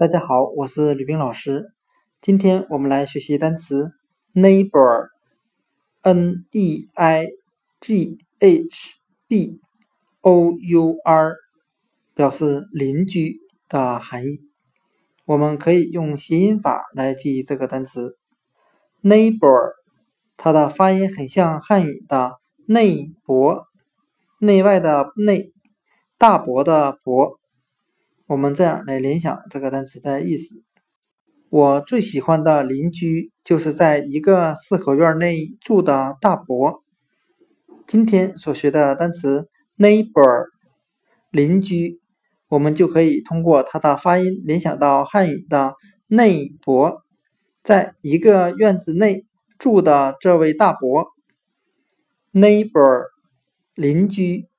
大家好，我是吕冰老师。今天我们来学习单词 neighbor，n e i g h b o u r，表示邻居的含义。我们可以用谐音法来记忆这个单词 neighbor，它的发音很像汉语的内博，内外的内，大伯的伯。我们这样来联想这个单词的意思。我最喜欢的邻居就是在一个四合院内住的大伯。今天所学的单词 neighbor 邻居，我们就可以通过它的发音联想到汉语的内伯，在一个院子内住的这位大伯。neighbor 邻居。